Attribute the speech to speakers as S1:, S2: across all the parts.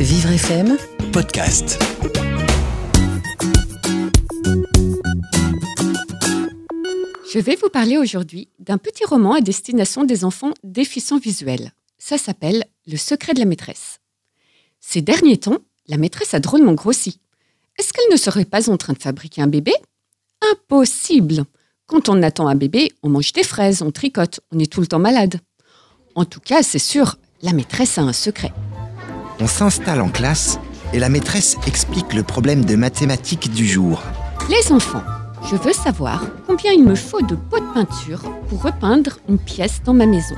S1: Vivre FM
S2: podcast.
S3: Je vais vous parler aujourd'hui d'un petit roman à destination des enfants déficients visuels. Ça s'appelle Le secret de la maîtresse. Ces derniers temps, la maîtresse a drôlement grossi. Est-ce qu'elle ne serait pas en train de fabriquer un bébé? Impossible Quand on attend un bébé, on mange des fraises, on tricote, on est tout le temps malade. En tout cas, c'est sûr, la maîtresse a un secret.
S2: On s'installe en classe et la maîtresse explique le problème de mathématiques du jour.
S3: Les enfants, je veux savoir combien il me faut de pots de peinture pour repeindre une pièce dans ma maison.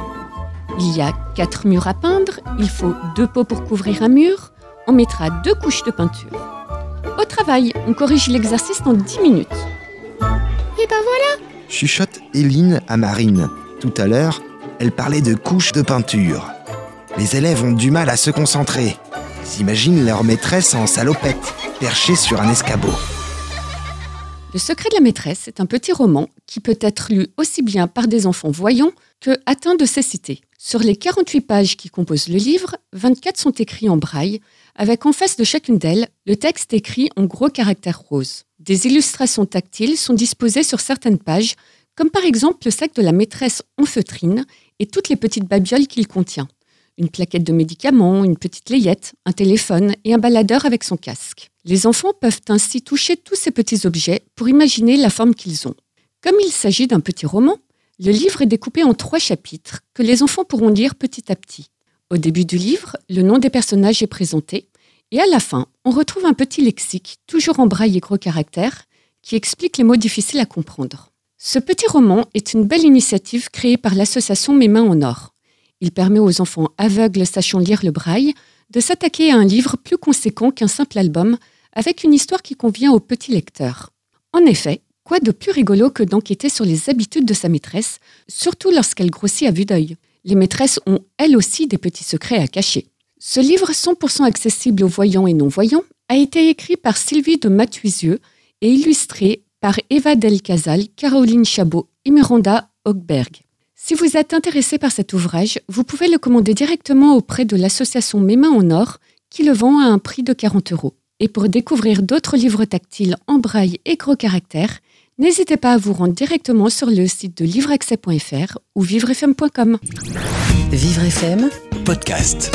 S3: Il y a quatre murs à peindre, il faut deux pots pour couvrir un mur, on mettra deux couches de peinture. Au travail, on corrige l'exercice dans 10 minutes. Et ben voilà
S2: Chuchote Éline à Marine. Tout à l'heure, elle parlait de couches de peinture. Les élèves ont du mal à se concentrer. Ils imaginent leur maîtresse en salopette, perchée sur un escabeau.
S3: Le secret de la maîtresse est un petit roman qui peut être lu aussi bien par des enfants voyants que atteints de cécité. Sur les 48 pages qui composent le livre, 24 sont écrits en braille, avec en face de chacune d'elles le texte écrit en gros caractères roses. Des illustrations tactiles sont disposées sur certaines pages, comme par exemple le sac de la maîtresse en feutrine et toutes les petites babioles qu'il contient. Une plaquette de médicaments, une petite layette, un téléphone et un baladeur avec son casque. Les enfants peuvent ainsi toucher tous ces petits objets pour imaginer la forme qu'ils ont. Comme il s'agit d'un petit roman, le livre est découpé en trois chapitres que les enfants pourront lire petit à petit. Au début du livre, le nom des personnages est présenté et à la fin, on retrouve un petit lexique, toujours en braille et gros caractères, qui explique les mots difficiles à comprendre. Ce petit roman est une belle initiative créée par l'association Mes mains en or. Il permet aux enfants aveugles sachant lire le braille de s'attaquer à un livre plus conséquent qu'un simple album, avec une histoire qui convient aux petits lecteurs. En effet, quoi de plus rigolo que d'enquêter sur les habitudes de sa maîtresse, surtout lorsqu'elle grossit à vue d'œil. Les maîtresses ont elles aussi des petits secrets à cacher. Ce livre 100% accessible aux voyants et non-voyants a été écrit par Sylvie de Mathuisieux et illustré par Eva Del Casal, Caroline Chabot et Miranda Hochberg. Si vous êtes intéressé par cet ouvrage, vous pouvez le commander directement auprès de l'association Mes mains en or qui le vend à un prix de 40 euros. Et pour découvrir d'autres livres tactiles en braille et gros caractères, n'hésitez pas à vous rendre directement sur le site de livreaccès.fr ou vivrefm.com.
S1: Vivre FM
S2: Podcast.